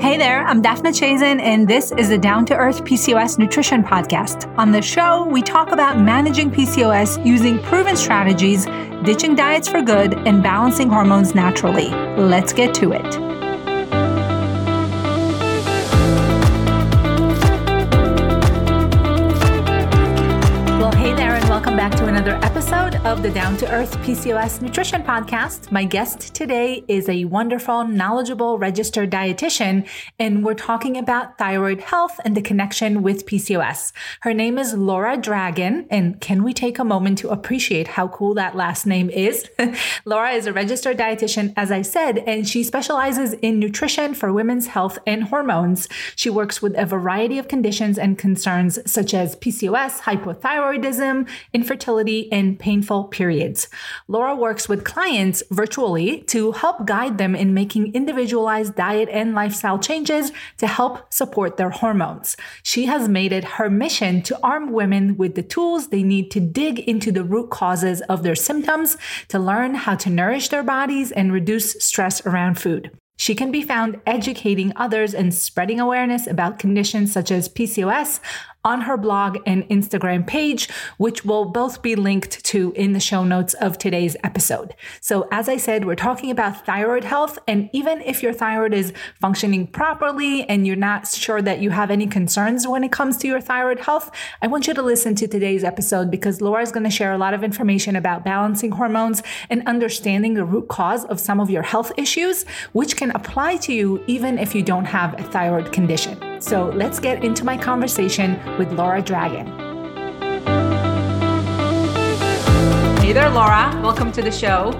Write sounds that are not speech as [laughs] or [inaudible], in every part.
Hey there, I'm Daphna Chazen, and this is the Down to Earth PCOS Nutrition Podcast. On the show, we talk about managing PCOS using proven strategies, ditching diets for good, and balancing hormones naturally. Let's get to it. Of the Down to Earth PCOS Nutrition Podcast. My guest today is a wonderful, knowledgeable registered dietitian, and we're talking about thyroid health and the connection with PCOS. Her name is Laura Dragon, and can we take a moment to appreciate how cool that last name is? [laughs] Laura is a registered dietitian, as I said, and she specializes in nutrition for women's health and hormones. She works with a variety of conditions and concerns such as PCOS, hypothyroidism, infertility, and painful periods. Laura works with clients virtually to help guide them in making individualized diet and lifestyle changes to help support their hormones. She has made it her mission to arm women with the tools they need to dig into the root causes of their symptoms, to learn how to nourish their bodies and reduce stress around food. She can be found educating others and spreading awareness about conditions such as PCOS, on her blog and Instagram page, which will both be linked to in the show notes of today's episode. So, as I said, we're talking about thyroid health. And even if your thyroid is functioning properly and you're not sure that you have any concerns when it comes to your thyroid health, I want you to listen to today's episode because Laura is going to share a lot of information about balancing hormones and understanding the root cause of some of your health issues, which can apply to you even if you don't have a thyroid condition. So let's get into my conversation with Laura Dragon. Hey there, Laura. Welcome to the show.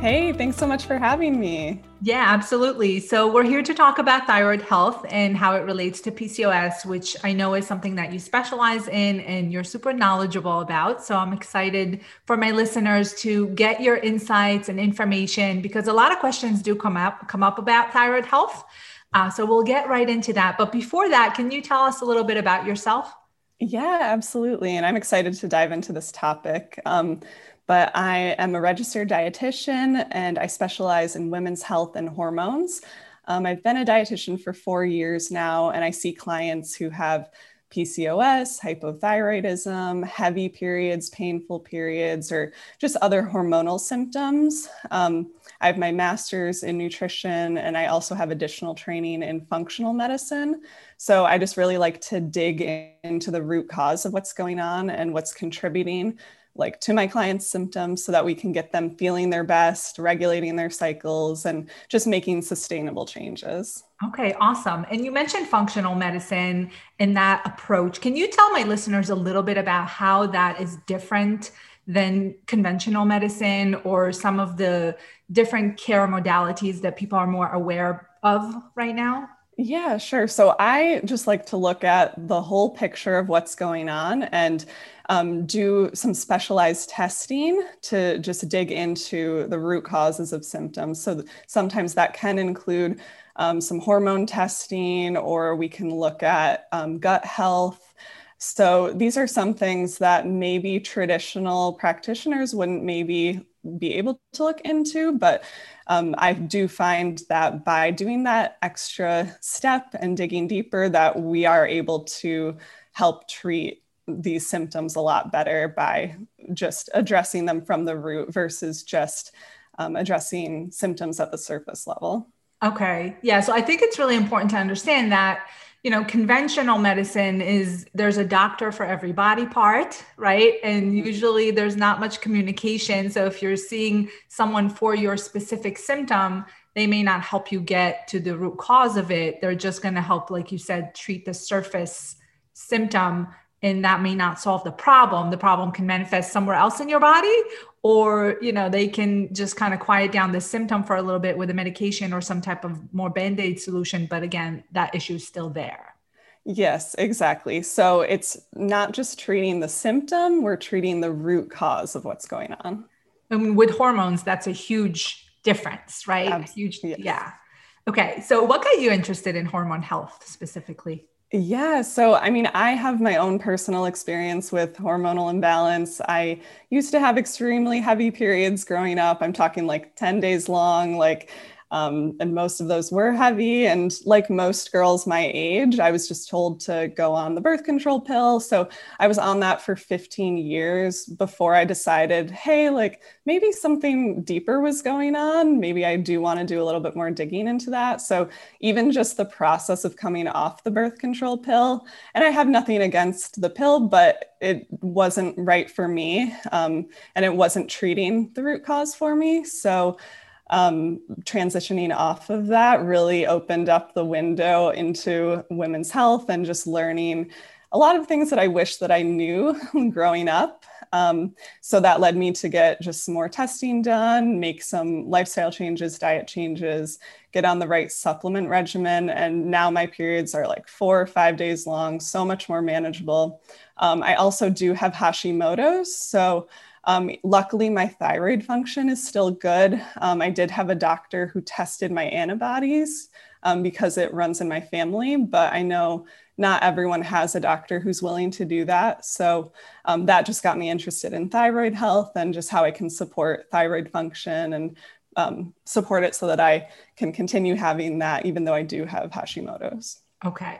Hey, thanks so much for having me. Yeah, absolutely. So, we're here to talk about thyroid health and how it relates to PCOS, which I know is something that you specialize in and you're super knowledgeable about. So, I'm excited for my listeners to get your insights and information because a lot of questions do come up come up about thyroid health. Uh, so we'll get right into that. But before that, can you tell us a little bit about yourself? Yeah, absolutely. And I'm excited to dive into this topic. Um, but I am a registered dietitian and I specialize in women's health and hormones. Um, I've been a dietitian for four years now, and I see clients who have PCOS, hypothyroidism, heavy periods, painful periods, or just other hormonal symptoms. Um, I have my master's in nutrition and I also have additional training in functional medicine. So I just really like to dig into the root cause of what's going on and what's contributing like to my clients symptoms so that we can get them feeling their best regulating their cycles and just making sustainable changes. Okay awesome. And you mentioned functional medicine and that approach. Can you tell my listeners a little bit about how that is different than conventional medicine or some of the different care modalities that people are more aware of right now? Yeah, sure. So I just like to look at the whole picture of what's going on and um, do some specialized testing to just dig into the root causes of symptoms. So sometimes that can include um, some hormone testing, or we can look at um, gut health so these are some things that maybe traditional practitioners wouldn't maybe be able to look into, but um, I do find that by doing that extra step and digging deeper, that we are able to help treat these symptoms a lot better by just addressing them from the root versus just um, addressing symptoms at the surface level. Okay. Yeah. So I think it's really important to understand that you know conventional medicine is there's a doctor for every body part right? And mm-hmm. usually there's not much communication. So if you're seeing someone for your specific symptom they may not help you get to the root cause of it. They're just going to help like you said treat the surface symptom and that may not solve the problem. The problem can manifest somewhere else in your body or you know they can just kind of quiet down the symptom for a little bit with a medication or some type of more band-aid solution but again that issue is still there. Yes exactly. So it's not just treating the symptom we're treating the root cause of what's going on. I mean, with hormones that's a huge difference right? Absolutely. huge yes. yeah. Okay so what got you interested in hormone health specifically yeah. So, I mean, I have my own personal experience with hormonal imbalance. I used to have extremely heavy periods growing up. I'm talking like 10 days long. Like, Um, and most of those were heavy. And like most girls my age, I was just told to go on the birth control pill. So I was on that for 15 years before I decided, hey, like maybe something deeper was going on. Maybe I do want to do a little bit more digging into that. So even just the process of coming off the birth control pill, and I have nothing against the pill, but it wasn't right for me. Um, and it wasn't treating the root cause for me. So um, transitioning off of that really opened up the window into women's health and just learning a lot of things that I wish that I knew [laughs] growing up. Um, so that led me to get just more testing done, make some lifestyle changes, diet changes, get on the right supplement regimen. And now my periods are like four or five days long, so much more manageable. Um, I also do have Hashimoto's. So um, luckily, my thyroid function is still good. Um, I did have a doctor who tested my antibodies um, because it runs in my family, but I know not everyone has a doctor who's willing to do that. So um, that just got me interested in thyroid health and just how I can support thyroid function and um, support it so that I can continue having that, even though I do have Hashimoto's. Okay.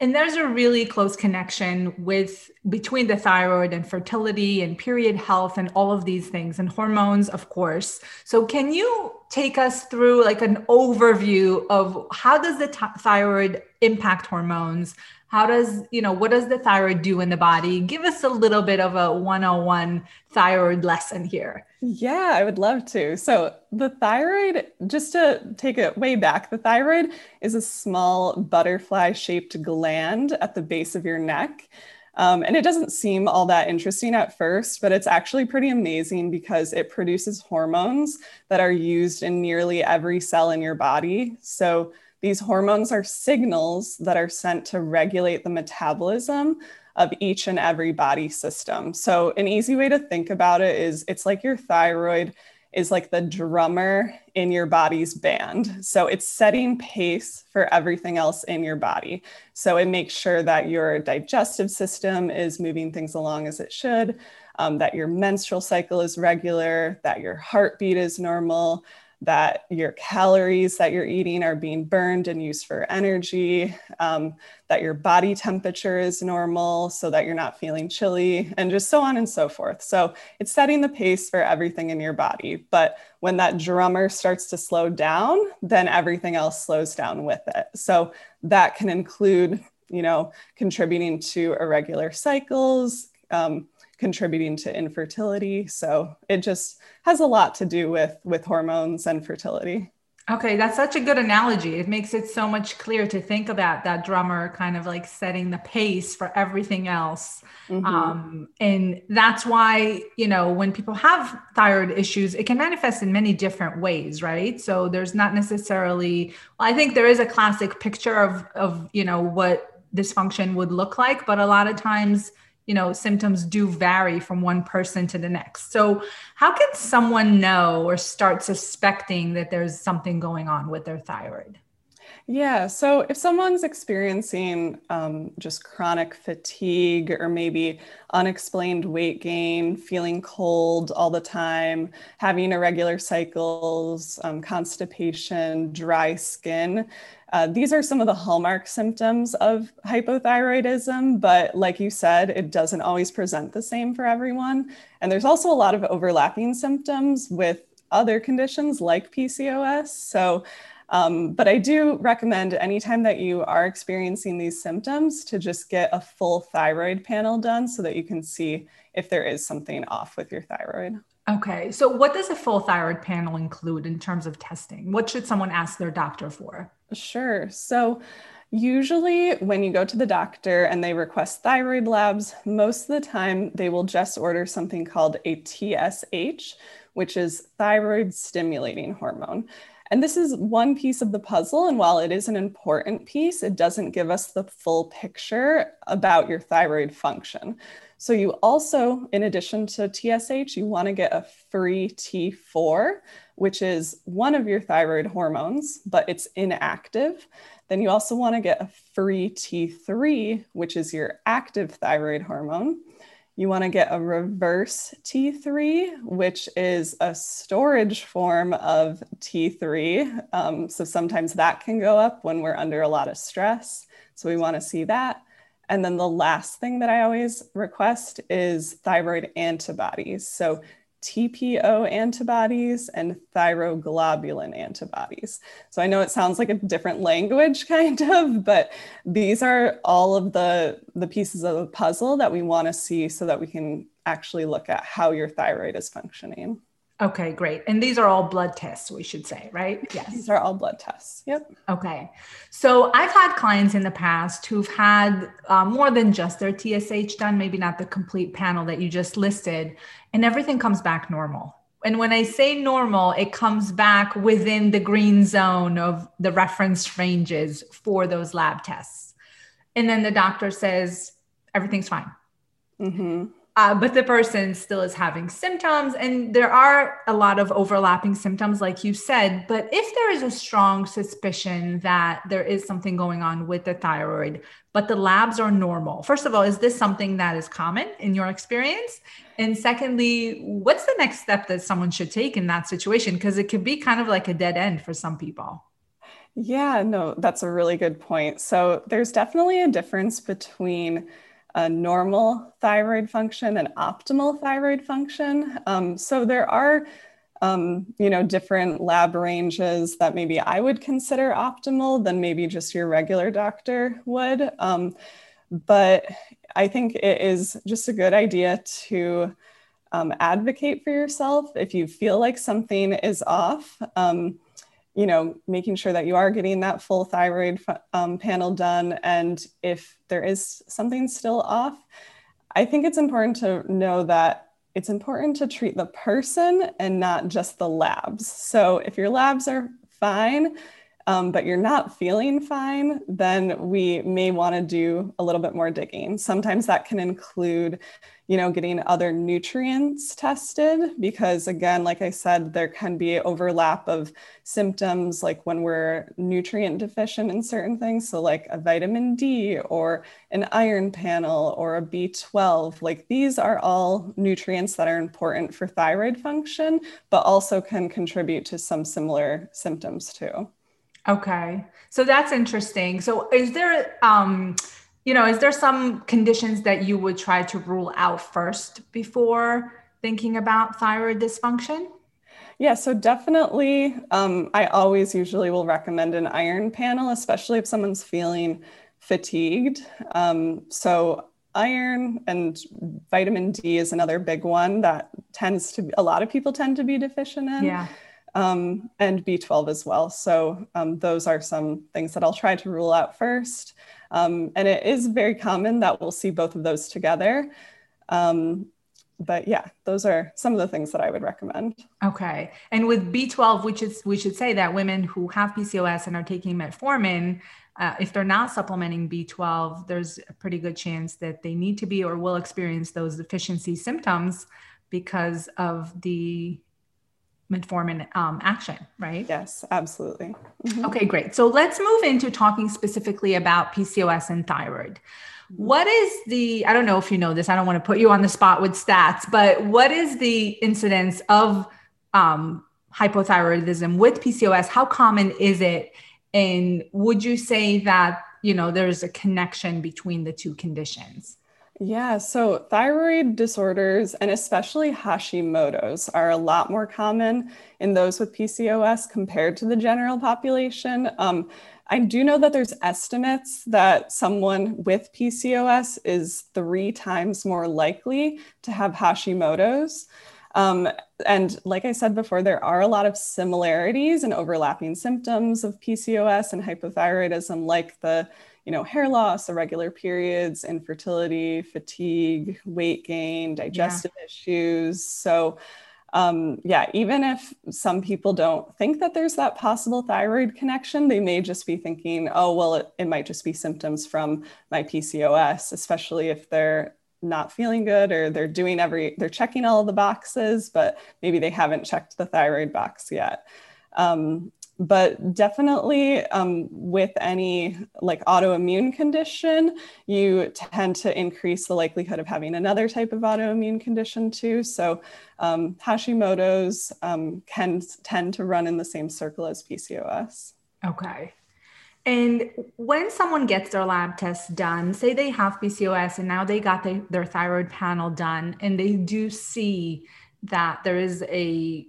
And there's a really close connection with between the thyroid and fertility and period health and all of these things and hormones, of course. So can you take us through like an overview of how does the t- thyroid impact hormones? how does you know what does the thyroid do in the body? Give us a little bit of a 101 thyroid lesson here. Yeah i would love to. So the thyroid just to take it way back the thyroid is a small butterfly shaped gland at the base of your neck um, and it doesn't seem all that interesting at first, but it's actually pretty amazing because it produces hormones that are used in nearly every cell in your body. So these hormones are signals that are sent to regulate the metabolism of each and every body system. So, an easy way to think about it is it's like your thyroid is like the drummer in your body's band. So, it's setting pace for everything else in your body. So, it makes sure that your digestive system is moving things along as it should, um, that your menstrual cycle is regular, that your heartbeat is normal that your calories that you're eating are being burned and used for energy, um, that your body temperature is normal so that you're not feeling chilly, and just so on and so forth. So it's setting the pace for everything in your body. But when that drummer starts to slow down, then everything else slows down with it. So that can include, you know, contributing to irregular cycles. Um, contributing to infertility. So it just has a lot to do with with hormones and fertility. Okay, that's such a good analogy. It makes it so much clearer to think about that drummer kind of like setting the pace for everything else. Mm-hmm. Um, and that's why, you know, when people have thyroid issues, it can manifest in many different ways, right? So there's not necessarily, well, I think there is a classic picture of, of, you know, what dysfunction would look like, but a lot of times you know symptoms do vary from one person to the next. So how can someone know or start suspecting that there's something going on with their thyroid yeah, so if someone's experiencing um, just chronic fatigue or maybe unexplained weight gain, feeling cold all the time, having irregular cycles, um, constipation, dry skin, uh, these are some of the hallmark symptoms of hypothyroidism, but like you said, it doesn't always present the same for everyone. And there's also a lot of overlapping symptoms with other conditions like PCOS. So, um, but I do recommend anytime that you are experiencing these symptoms to just get a full thyroid panel done so that you can see if there is something off with your thyroid. Okay. So, what does a full thyroid panel include in terms of testing? What should someone ask their doctor for? Sure. So, usually when you go to the doctor and they request thyroid labs, most of the time they will just order something called a TSH, which is thyroid stimulating hormone. And this is one piece of the puzzle. And while it is an important piece, it doesn't give us the full picture about your thyroid function. So, you also, in addition to TSH, you want to get a free T4, which is one of your thyroid hormones, but it's inactive. Then you also want to get a free T3, which is your active thyroid hormone. You want to get a reverse T3, which is a storage form of T3. Um, so sometimes that can go up when we're under a lot of stress. So we want to see that. And then the last thing that I always request is thyroid antibodies. So TPO antibodies and thyroglobulin antibodies. So I know it sounds like a different language [laughs] kind of, but these are all of the the pieces of the puzzle that we want to see so that we can actually look at how your thyroid is functioning. Okay, great. And these are all blood tests, we should say, right? Yes. These are all blood tests. Yep. Okay. So I've had clients in the past who've had uh, more than just their TSH done, maybe not the complete panel that you just listed, and everything comes back normal. And when I say normal, it comes back within the green zone of the reference ranges for those lab tests. And then the doctor says, everything's fine. Mm-hmm uh, but the person still is having symptoms and there are a lot of overlapping symptoms like you said. But if there is a strong suspicion that there is something going on with the thyroid but the labs are normal first of all is this something that is common in your experience? And secondly what's the next step that someone should take in that situation? Because it could be kind of like a dead end for some people. Yeah no that's a really good point. So there's definitely a difference between a normal thyroid function and optimal thyroid function. Um, so there are, um, you know, different lab ranges that maybe I would consider optimal than maybe just your regular doctor would. Um, but I think it is just a good idea to um, advocate for yourself if you feel like something is off. You know, making sure that you are getting that full thyroid um, panel done. And if there is something still off, I think it's important to know that it's important to treat the person and not just the labs. So if your labs are fine, um, but you're not feeling fine, then we may want to do a little bit more digging. Sometimes that can include you know, getting other nutrients tested because, again, like I said, there can be overlap of symptoms like when we're nutrient deficient in certain things. So, like a vitamin D or an iron panel or a B12, like these are all nutrients that are important for thyroid function, but also can contribute to some similar symptoms too. Okay. So that's interesting. So, is there, um, you know, is there some conditions that you would try to rule out first before thinking about thyroid dysfunction? Yeah, so definitely, um, I always usually will recommend an iron panel, especially if someone's feeling fatigued. Um, so, iron and vitamin D is another big one that tends to, a lot of people tend to be deficient in. Yeah. Um, and B12 as well. So, um, those are some things that I'll try to rule out first. Um, and it is very common that we'll see both of those together. Um, but yeah, those are some of the things that I would recommend. Okay. And with B12, which is we should say that women who have PCOS and are taking metformin, uh, if they're not supplementing B12, there's a pretty good chance that they need to be or will experience those deficiency symptoms because of the metformin um, action, right? Yes, absolutely. Mm-hmm. Okay, great. So let's move into talking specifically about PCOS and thyroid. What is the, I don't know if you know this, I don't want to put you on the spot with stats, but what is the incidence of um, hypothyroidism with PCOS? How common is it? And would you say that, you know, there's a connection between the two conditions? Yeah, so thyroid disorders and especially Hashimoto's are a lot more common in those with PCOS compared to the general population. Um, I do know that there's estimates that someone with PCOS is three times more likely to have Hashimoto's. Um, and like I said before, there are a lot of similarities and overlapping symptoms of PCOS and hypothyroidism, like the you know, hair loss, irregular periods, infertility, fatigue, weight gain, digestive yeah. issues. So, um, yeah, even if some people don't think that there's that possible thyroid connection, they may just be thinking, oh, well, it, it might just be symptoms from my PCOS, especially if they're not feeling good or they're doing every, they're checking all the boxes, but maybe they haven't checked the thyroid box yet. Um, but definitely um, with any like autoimmune condition, you tend to increase the likelihood of having another type of autoimmune condition too. So um, Hashimoto's um, can tend to run in the same circle as PCOS. Okay. And when someone gets their lab test done, say they have PCOS and now they got the, their thyroid panel done, and they do see that there is a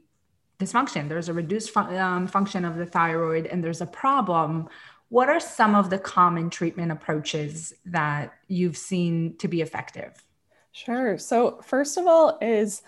dysfunction, there's a reduced um, function of the thyroid, and there's a problem. What are some of the common treatment approaches that you've seen to be effective? Sure. So, first of all, is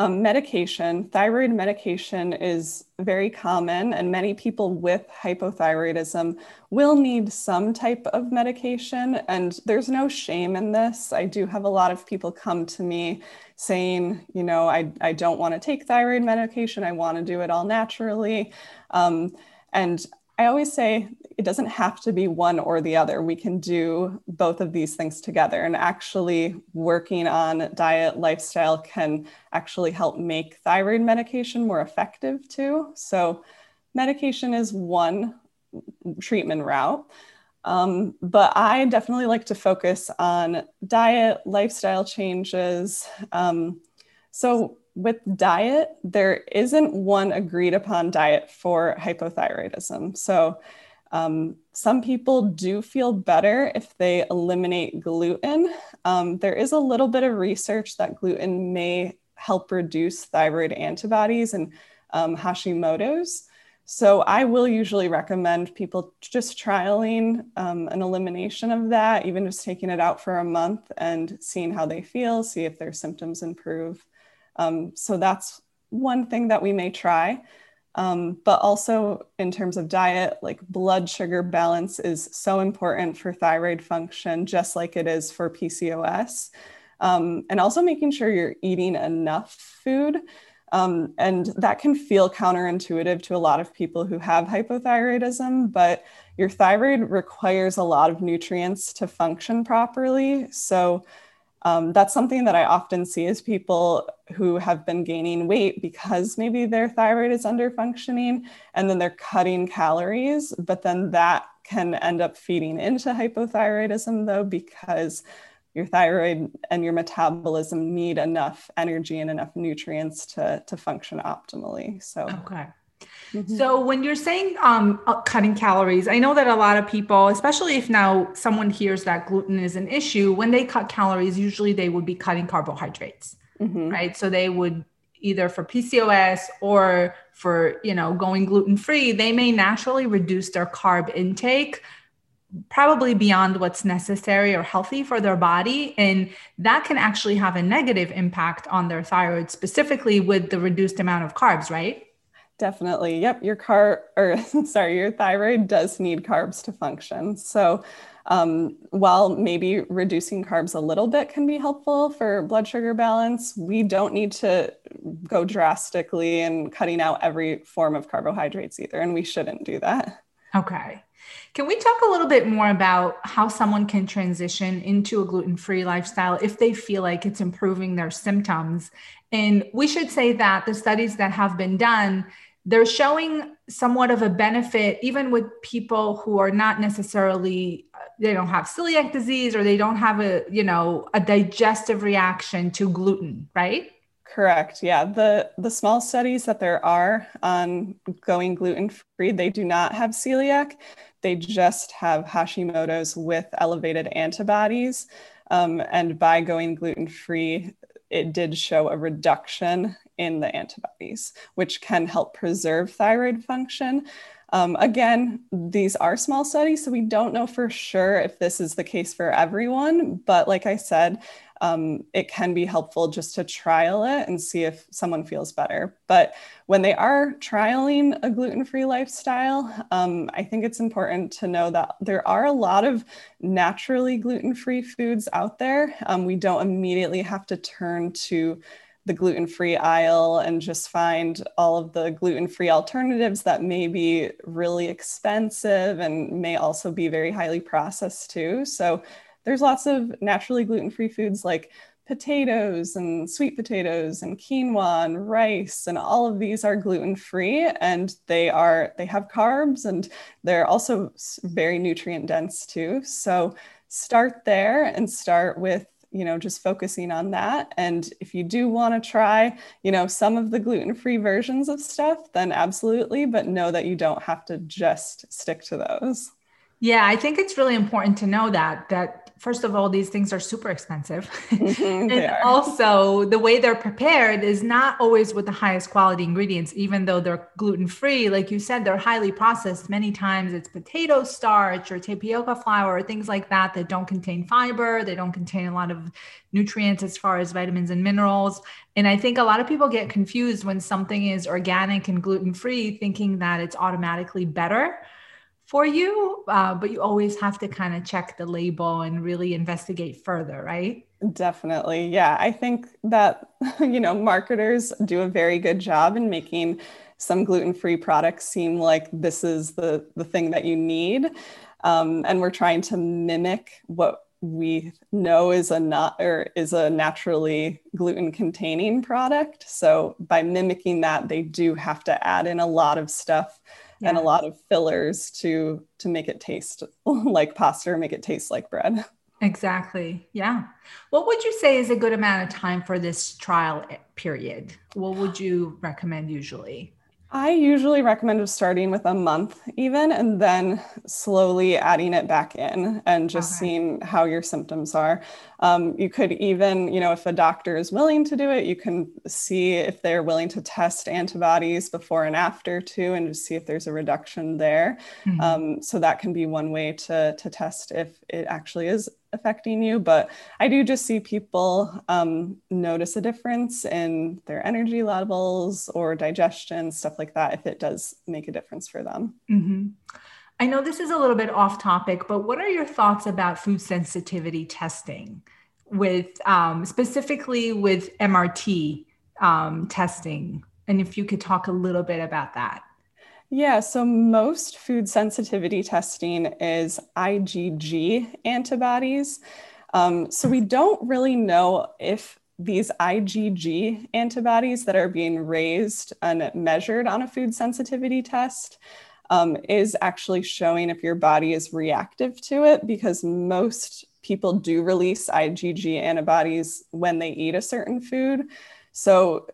um, medication, thyroid medication is very common, and many people with hypothyroidism will need some type of medication. And there's no shame in this. I do have a lot of people come to me saying, you know, I, I don't want to take thyroid medication, I want to do it all naturally. Um, and I always say it doesn't have to be one or the other. We can do both of these things together. And actually, working on diet lifestyle can actually help make thyroid medication more effective too. So, medication is one treatment route. Um, but I definitely like to focus on diet, lifestyle changes. Um, so, with diet, there isn't one agreed upon diet for hypothyroidism. So, um, some people do feel better if they eliminate gluten. Um, there is a little bit of research that gluten may help reduce thyroid antibodies and um, Hashimoto's. So I will usually recommend people just trialing um, an elimination of that, even just taking it out for a month and seeing how they feel, see if their symptoms improve. Um, so that's one thing that we may try. Um, but also in terms of diet, like blood sugar balance is so important for thyroid function, just like it is for PCOS. Um, and also making sure you're eating enough food. Um, and that can feel counterintuitive to a lot of people who have hypothyroidism, but your thyroid requires a lot of nutrients to function properly. So um, that's something that I often see is people who have been gaining weight because maybe their thyroid is under functioning and then they're cutting calories, but then that can end up feeding into hypothyroidism though, because your thyroid and your metabolism need enough energy and enough nutrients to, to function optimally. So, okay. Mm-hmm. So when you're saying um, uh, cutting calories, I know that a lot of people, especially if now someone hears that gluten is an issue, when they cut calories, usually they would be cutting carbohydrates, mm-hmm. right? So they would either for PCOS or for you know going gluten free, they may naturally reduce their carb intake probably beyond what's necessary or healthy for their body and that can actually have a negative impact on their thyroid specifically with the reduced amount of carbs right Definitely. Yep. Your car or [laughs] sorry, your thyroid does need carbs to function. So um, while maybe reducing carbs a little bit can be helpful for blood sugar balance, we don't need to go drastically and cutting out every form of carbohydrates either. And we shouldn't do that. Okay. Can we talk a little bit more about how someone can transition into a gluten free lifestyle if they feel like it's improving their symptoms? And we should say that the studies that have been done they're showing somewhat of a benefit even with people who are not necessarily they don't have celiac disease or they don't have a you know a digestive reaction to gluten right? Correct. Yeah. The the small studies that there are on going gluten free they do not have celiac. They just have hashimoto's with elevated antibodies. Um, and by going gluten free it did show a reduction in the antibodies, which can help preserve thyroid function. Um, again, these are small studies, so we don't know for sure if this is the case for everyone. But like I said, um, it can be helpful just to trial it and see if someone feels better. But when they are trialing a gluten free lifestyle, um, I think it's important to know that there are a lot of naturally gluten free foods out there. Um, we don't immediately have to turn to the gluten free aisle and just find all of the gluten free alternatives that may be really expensive and may also be very highly processed too. So there's lots of naturally gluten free foods like potatoes and sweet potatoes and quinoa and rice and all of these are gluten free and they are they have carbs and they're also very nutrient dense too so start there and start with you know just focusing on that. And if you do want to try you know some of the gluten-free versions of stuff then absolutely but know that you don't have to just stick to those. Yeah i think it's really important to know that that first of all, these things are super expensive. Mm-hmm, [laughs] and also, the way they're prepared is not always with the highest quality ingredients, even though they're gluten free. Like you said, they're highly processed. Many times it's potato starch or tapioca flour or things like that that don't contain fiber, they don't contain a lot of nutrients as far as vitamins and minerals. And I think a lot of people get confused when something is organic and gluten free, thinking that it's automatically better for you, uh, but you always have to kind of check the label and really investigate further, right? Definitely. Yeah. I think that, [laughs] you know, marketers do a very good job in making some gluten-free products seem like this is the, the thing that you need. Um, and we're trying to mimic what we know is a not or is a naturally gluten containing product. So by mimicking that, they do have to add in a lot of stuff yeah. and a lot of fillers to to make it taste [laughs] like pasta or make it taste like bread. Exactly. Yeah. What would you say is a good amount of time for this trial eh, period? What would you recommend usually? I usually recommend starting with a month even and then slowly adding it back in and just okay. seeing how your symptoms are. Um, you could even, you know, if a doctor is willing to do it, you can see if they're willing to test antibodies before and after too and just see if there's a reduction there. Mm-hmm. Um, so that can be one way to, to test if it actually is affecting you, but I do just see people um, notice a difference in their energy levels or digestion, stuff like that, if it does make a difference for them. Mm-hmm. I know this is a little bit off topic, but what are your thoughts about food sensitivity testing with um, specifically with MRT um, testing? And if you could talk a little bit about that. Yeah, so most food sensitivity testing is IgG antibodies. Um, so we don't really know if these IgG antibodies that are being raised and measured on a food sensitivity test um, is actually showing if your body is reactive to it because most people do release IgG antibodies when they eat a certain food. So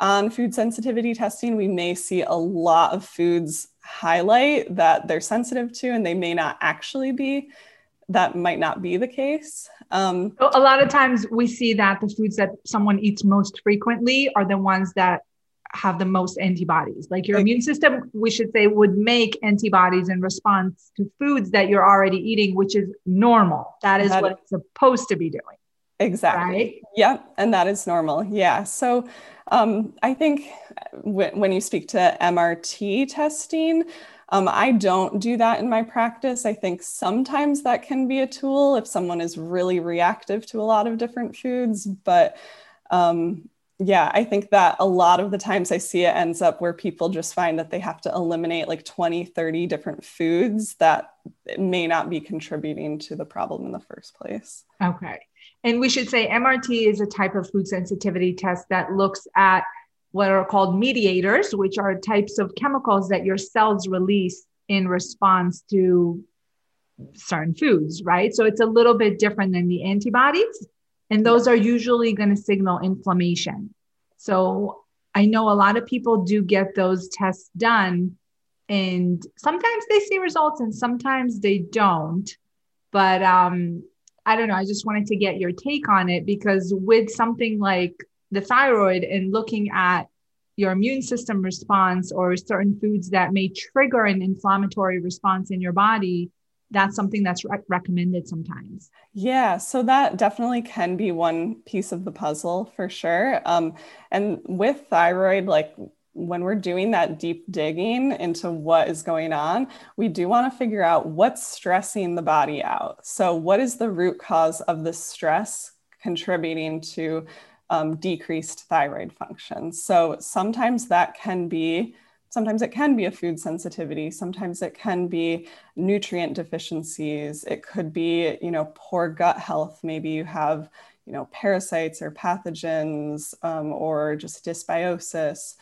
on food sensitivity testing, we may see a lot of foods highlight that they're sensitive to and they may not actually be. That might not be the case. Um, a lot of times we see that the foods that someone eats most frequently are the ones that have the most antibodies. Like your immune system, we should say, would make antibodies in response to foods that you're already eating, which is normal. That is that what it's supposed to be doing. Exactly. Right? Yep. And that is normal. Yeah. So um, I think w- when you speak to MRT testing, um, I don't do that in my practice. I think sometimes that can be a tool if someone is really reactive to a lot of different foods. But um, yeah, I think that a lot of the times I see it ends up where people just find that they have to eliminate like 20, 30 different foods that may not be contributing to the problem in the first place. Okay. And we should say MRT is a type of food sensitivity test that looks at what are called mediators, which are types of chemicals that your cells release in response to certain foods, right? So it's a little bit different than the antibodies. And those are usually going to signal inflammation. So I know a lot of people do get those tests done, and sometimes they see results and sometimes they don't. But um, I don't know. I just wanted to get your take on it because with something like the thyroid and looking at your immune system response or certain foods that may trigger an inflammatory response in your body, that's something that's re- recommended sometimes. Yeah, so that definitely can be one piece of the puzzle for sure. Um, and with thyroid, like when we're doing that deep digging into what is going on, we do want to figure out what's stressing the body out. So, what is the root cause of the stress contributing to um, decreased thyroid function? So, sometimes that can be. Sometimes it can be a food sensitivity. Sometimes it can be nutrient deficiencies. It could be, you know, poor gut health. Maybe you have you know, parasites or pathogens um, or just dysbiosis.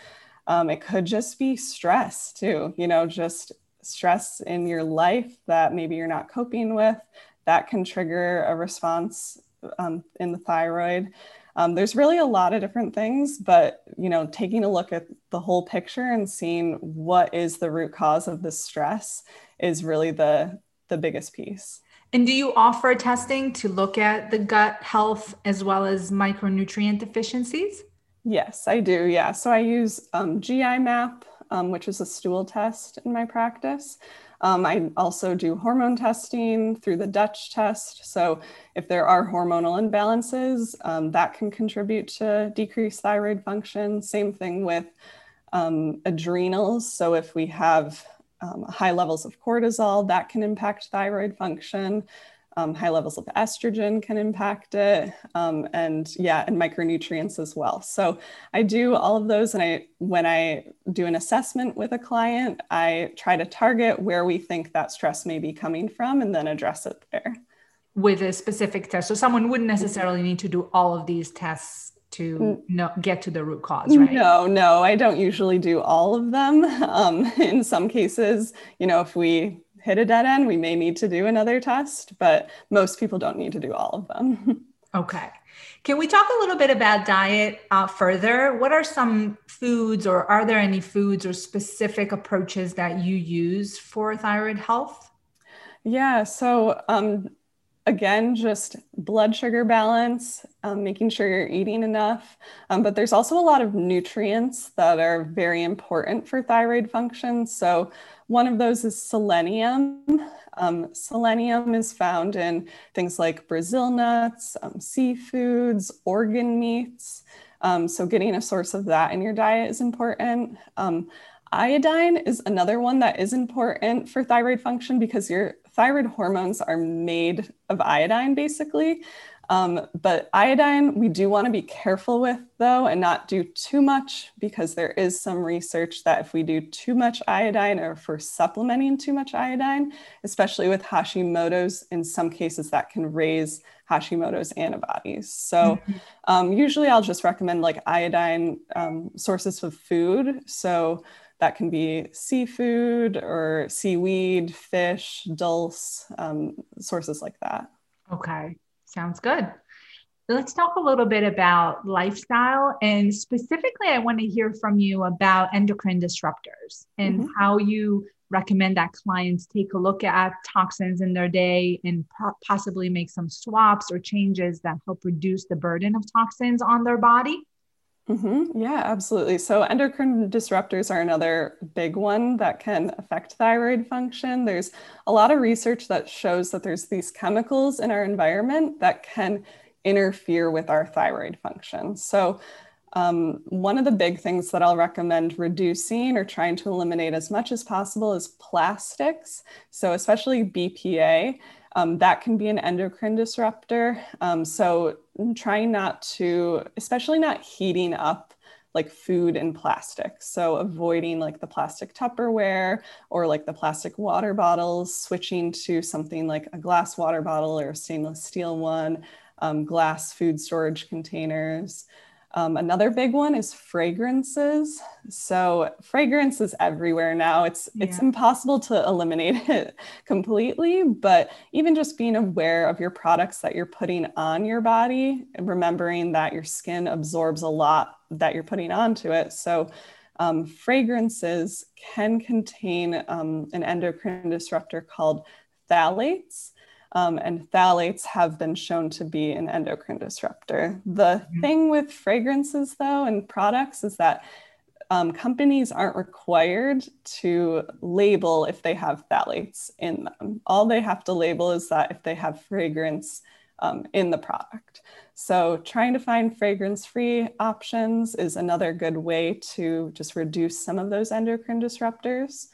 Um, it could just be stress too, you know, just stress in your life that maybe you're not coping with. That can trigger a response um, in the thyroid. Um, there's really a lot of different things, but you know, taking a look at the whole picture and seeing what is the root cause of the stress is really the the biggest piece. And do you offer testing to look at the gut health as well as micronutrient deficiencies? Yes, I do. Yeah. So I use um, GI map, um, which is a stool test in my practice. Um, I also do hormone testing through the Dutch test. So, if there are hormonal imbalances, um, that can contribute to decreased thyroid function. Same thing with um, adrenals. So, if we have um, high levels of cortisol, that can impact thyroid function. Um, high levels of estrogen can impact it, um, and yeah, and micronutrients as well. So I do all of those, and I when I do an assessment with a client, I try to target where we think that stress may be coming from, and then address it there with a specific test. So someone wouldn't necessarily need to do all of these tests to no, get to the root cause, right? No, no, I don't usually do all of them. [laughs] Um, in some cases, you know, if we hit a dead end, we may need to do another test, but most people don't need to do all of them. [laughs] okay. Can we talk a little bit about diet uh, further? What are some foods, or are there any foods or specific approaches that you use for thyroid health? Yeah, so um, again, just blood sugar balance, um, making sure you're eating enough. Um, but there's also a lot of nutrients that are very important for thyroid function. So, one of those is selenium. Um, selenium is found in things like Brazil nuts, um, seafoods, organ meats. Um, so, getting a source of that in your diet is important. Um, iodine is another one that is important for thyroid function because your thyroid hormones are made of iodine, basically. Um, but iodine, we do want to be careful with though, and not do too much because there is some research that if we do too much iodine or if we're supplementing too much iodine, especially with Hashimoto's, in some cases that can raise Hashimoto's antibodies. So mm-hmm. um, usually I'll just recommend like iodine um, sources of food. So that can be seafood or seaweed, fish, dulse, um, sources like that. Okay. Sounds good. Let's talk a little bit about lifestyle. And specifically, I want to hear from you about endocrine disruptors and mm-hmm. how you recommend that clients take a look at toxins in their day and po- possibly make some swaps or changes that help reduce the burden of toxins on their body. Mm-hmm. Yeah, absolutely. So, endocrine disruptors are another big one that can affect thyroid function. There's a lot of research that shows that there's these chemicals in our environment that can interfere with our thyroid function. So, um, one of the big things that I'll recommend reducing or trying to eliminate as much as possible is plastics. So, especially BPA. Um, that can be an endocrine disruptor. Um, so, trying not to, especially not heating up like food and plastic. So, avoiding like the plastic Tupperware or like the plastic water bottles, switching to something like a glass water bottle or a stainless steel one, um, glass food storage containers. Um, another big one is fragrances. So fragrance is everywhere now. It's yeah. it's impossible to eliminate [laughs] it completely, but even just being aware of your products that you're putting on your body, remembering that your skin absorbs a lot that you're putting onto it. So um, fragrances can contain um, an endocrine disruptor called phthalates. Um, and phthalates have been shown to be an endocrine disruptor. The mm-hmm. thing with fragrances, though, and products is that um, companies aren't required to label if they have phthalates in them. All they have to label is that if they have fragrance um, in the product. So, trying to find fragrance free options is another good way to just reduce some of those endocrine disruptors.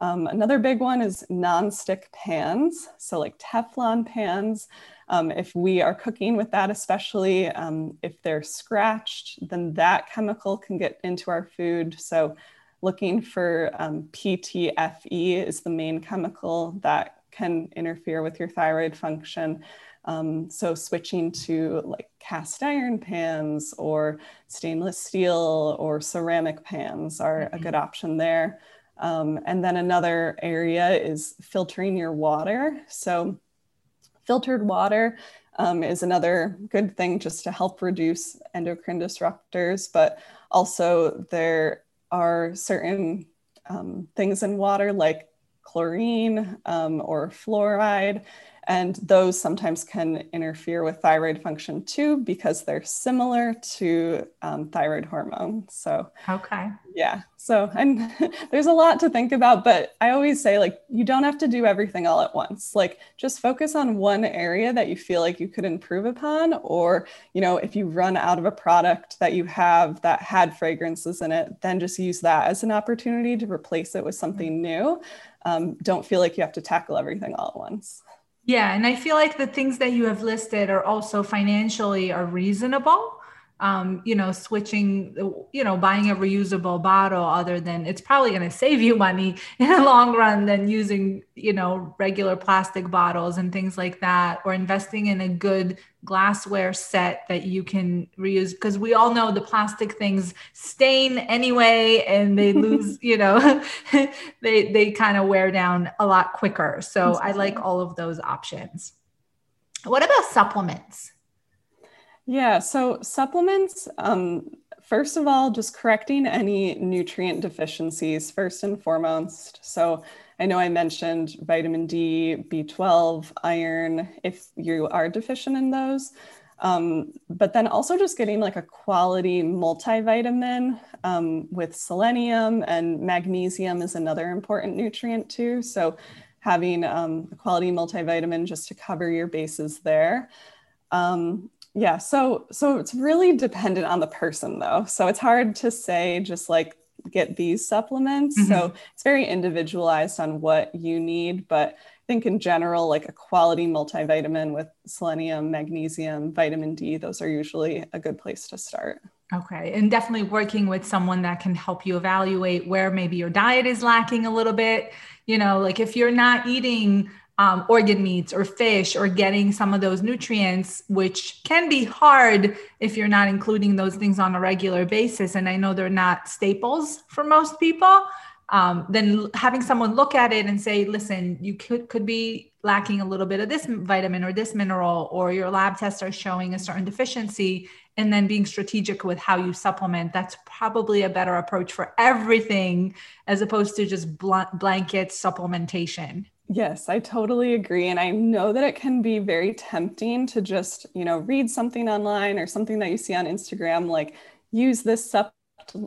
Um, another big one is non-stick pans, so like Teflon pans. Um, if we are cooking with that, especially um, if they're scratched, then that chemical can get into our food. So looking for um, PTFE is the main chemical that can interfere with your thyroid function. Um, so switching to like cast iron pans or stainless steel or ceramic pans are mm-hmm. a good option there. Um, and then another area is filtering your water. So filtered water um, is another good thing just to help reduce endocrine disruptors, but also there are certain um, things in water like chlorine um, or fluoride and those sometimes can interfere with thyroid function too because they're similar to um, thyroid hormone. So, okay. Yeah. So, and [laughs] there's a lot to think about, but I always say, like, you don't have to do everything all at once. Like, just focus on one area that you feel like you could improve upon. Or, you know, if you run out of a product that you have that had fragrances in it, then just use that as an opportunity to replace it with something new. Um, don't feel like you have to tackle everything all at once. Yeah, and I feel like the things that you have listed are also financially are reasonable um, you know, switching, you know, buying a reusable bottle other than it's probably going to save you [laughs] money in the long run than using, you know, regular plastic bottles and things like that, or investing in a good glassware set that you can reuse because we all know the plastic things stain anyway and they lose [laughs] you know [laughs] they they kind of wear down a lot quicker. So i like all of those options. What about supplements yeah, so supplements, um, first of all, just correcting any nutrient deficiencies first and foremost. So I know I mentioned vitamin D, B12, iron, if you are deficient in those. Um, but then also just getting like a quality multivitamin um, with selenium and magnesium is another important nutrient too. So having um, a quality multivitamin just to cover your bases there. Um, yeah so so it's really dependent on the person though so it's hard to say just like get these supplements mm-hmm. so it's very individualized on what you need but i think in general like a quality multivitamin with selenium magnesium vitamin d those are usually a good place to start Okay. And definitely working with someone that can help you evaluate where maybe your diet is lacking a little bit. You know, like if you're not eating um, organ meats or fish or getting some of those nutrients, which can be hard if you're not including those things on a regular basis. And I know they're not staples for most people. Um, then having someone look at it and say, listen, you could, could be lacking a little bit of this vitamin or this mineral, or your lab tests are showing a certain deficiency, and then being strategic with how you supplement. That's probably a better approach for everything as opposed to just bl- blanket supplementation. Yes, I totally agree. And I know that it can be very tempting to just, you know, read something online or something that you see on Instagram, like use this sup-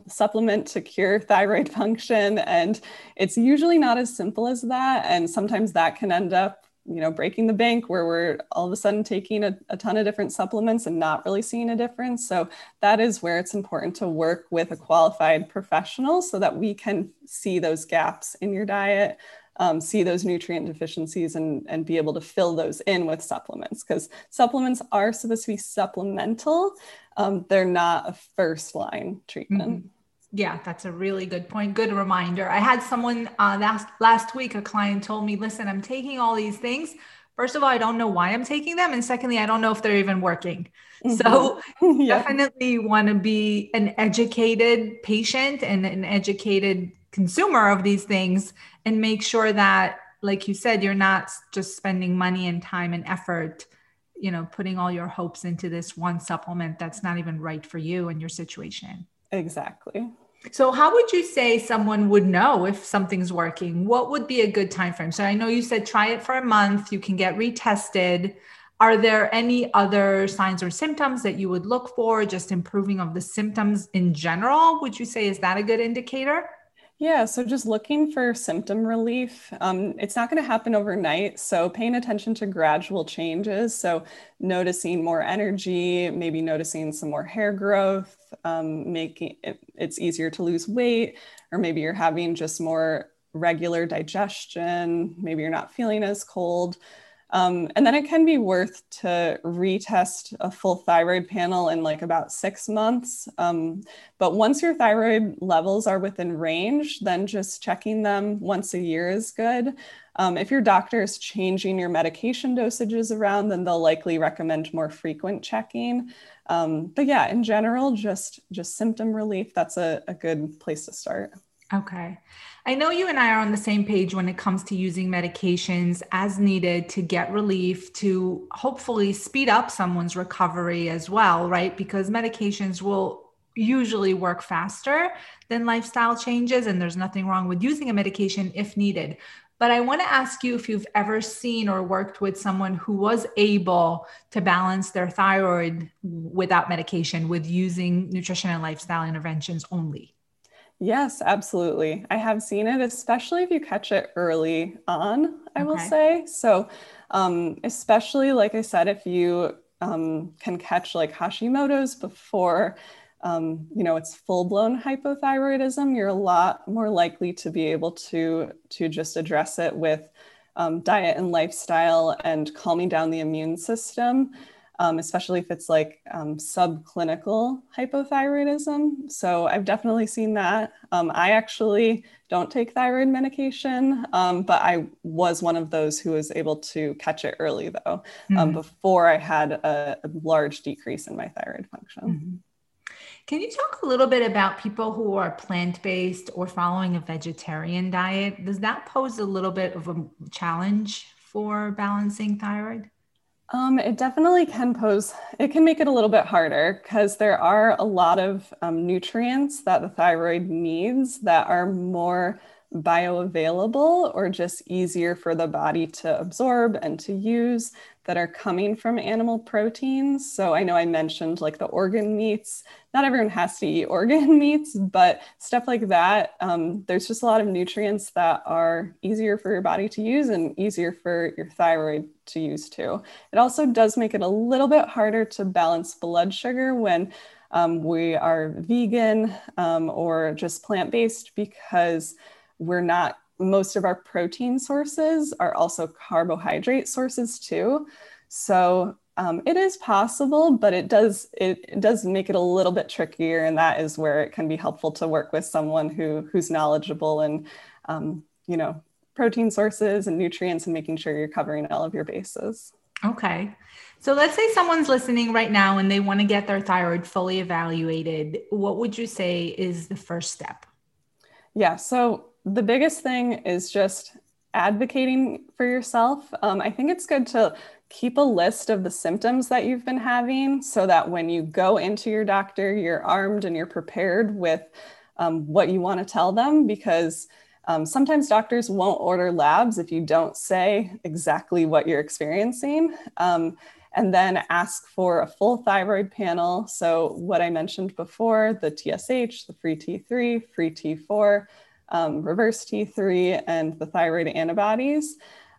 supplement to cure thyroid [laughs] function. And it's usually not as simple as that. And sometimes that can end up, you know, breaking the bank where we're all of a sudden taking a, a ton of different supplements and not really seeing a difference. So that is where it's important to work with a qualified professional so that we can see those gaps in your diet um, see those nutrient deficiencies and, and be able to fill those in with supplements because supplements are supposed to be supplemental. Um, they're not a first line treatment. Mm-hmm. Yeah, that's a really good point. Good reminder. I had someone uh, last last week. A client told me, "Listen, I'm taking all these things. First of all, I don't know why I'm taking them, and secondly, I don't know if they're even working. Mm-hmm. So [laughs] yeah. definitely want to be an educated patient and an educated consumer of these things and make sure that like you said you're not just spending money and time and effort you know putting all your hopes into this one supplement that's not even right for you and your situation. Exactly. So how would you say someone would know if something's working? What would be a good time frame so i know you said try it for a month. You can get retested. Are there any other signs or symptoms that you would look for just improving of the symptoms in general would you say is that a good indicator yeah, so just looking for symptom relief. Um, it's not going to happen overnight. So paying attention to gradual changes. So noticing more energy, maybe noticing some more hair growth, um, making it, it's easier to lose weight, or maybe you're having just more regular digestion. Maybe you're not feeling as cold. Um, and then it can be worth to retest a full thyroid panel in like about six months. Um, but once your thyroid levels are within range, then just checking them once a year is good. Um, if your doctor is changing your medication dosages around, then they'll likely recommend more frequent checking. Um, but yeah, in general, just just symptom relief, that's a, a good place to start. Okay. I know you and I are on the same page when it comes to using medications as needed to get relief to hopefully speed up someone's recovery as well, right? Because medications will usually work faster than lifestyle changes, and there's nothing wrong with using a medication if needed. But I want to ask you if you've ever seen or worked with someone who was able to balance their thyroid without medication with using nutrition and lifestyle interventions only. Yes, absolutely. I have seen it, especially if you catch it early on, I okay. will say. So, um, especially like I said, if you um, can catch like Hashimoto's before um, you know it's full-blown hypothyroidism you're a lot more likely to be able to to just address it with um, diet and lifestyle and calming down the immune system um, especially if it's like um, subclinical hypothyroidism so i've definitely seen that um, i actually don't take thyroid medication um, but i was one of those who was able to catch it early though mm-hmm. before i had a, a, large decrease in my thyroid function mm-hmm. Can you talk a little bit about people who are plant based or following a vegetarian diet? Does that pose a little bit of a challenge for balancing thyroid? Um, it definitely can pose, it can make it a little bit harder because there are a lot of um, nutrients that the thyroid needs that are more bioavailable or just easier for the body to absorb and to use that are coming from animal proteins. So I know I mentioned like the organ meats. Not everyone has to eat organ [laughs] meats, but stuff like that. Um, there's just a lot of nutrients that are easier for your body to use and easier for your thyroid to use too. It also does make it a little bit harder to balance blood sugar when um, we are vegan um, or just plant based because we're not most of our protein sources are also carbohydrate sources too. So um, it is possible, but it does it, it, does make it a little bit trickier, and that is where it can be helpful to work with someone who who's knowledgeable and um, you know protein sources and nutrients, and making sure you're covering all of your bases. Okay. So let's say someone's listening right now and they want to get their thyroid fully evaluated. What would you say is the first step? Yeah. So the biggest thing is just advocating for yourself. Um, I think it's good to keep a list of the symptoms that you've been having so that when you go into your doctor, you're armed and you're prepared with um, what you want to tell them because um, sometimes doctors won't order labs if you don't say exactly what you're experiencing. Um, and then ask for a full thyroid panel. So, what I mentioned before the TSH, the free T3, free T4, um, reverse T3 and the thyroid antibodies.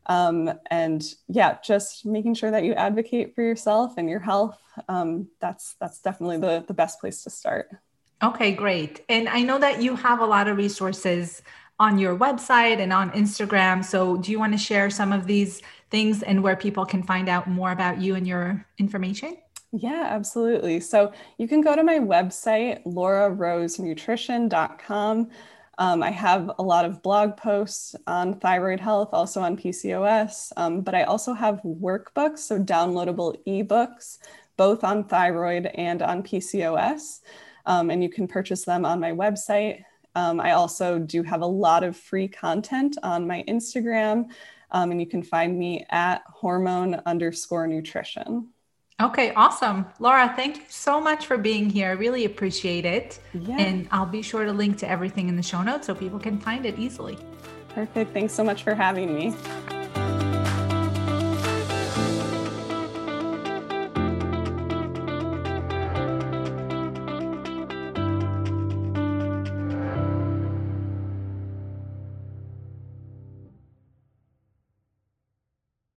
Um, and yeah, just making sure that you advocate for yourself and your health. Um, that's that's definitely the, the best place to start. Okay, great. And I know that you have a lot of resources on your website and on Instagram. So do you want to share some of these things and where people can find out more about you and your information? Yeah, absolutely. So you can go to my website, laurarosenutrition.com. Um, I have a lot of blog posts on thyroid health, also on PCOS, um, but I also have workbooks, so downloadable ebooks, both on thyroid and on PCOS. Um, and you can purchase them on my website. Um, I also do have a lot of free content on my Instagram, um, and you can find me at hormone underscore nutrition. Okay, awesome. Laura, thank you so much for being here. I really appreciate it. Yeah. And I'll be sure to link to everything in the show notes so people can find it easily. Perfect. Thanks so much for having me.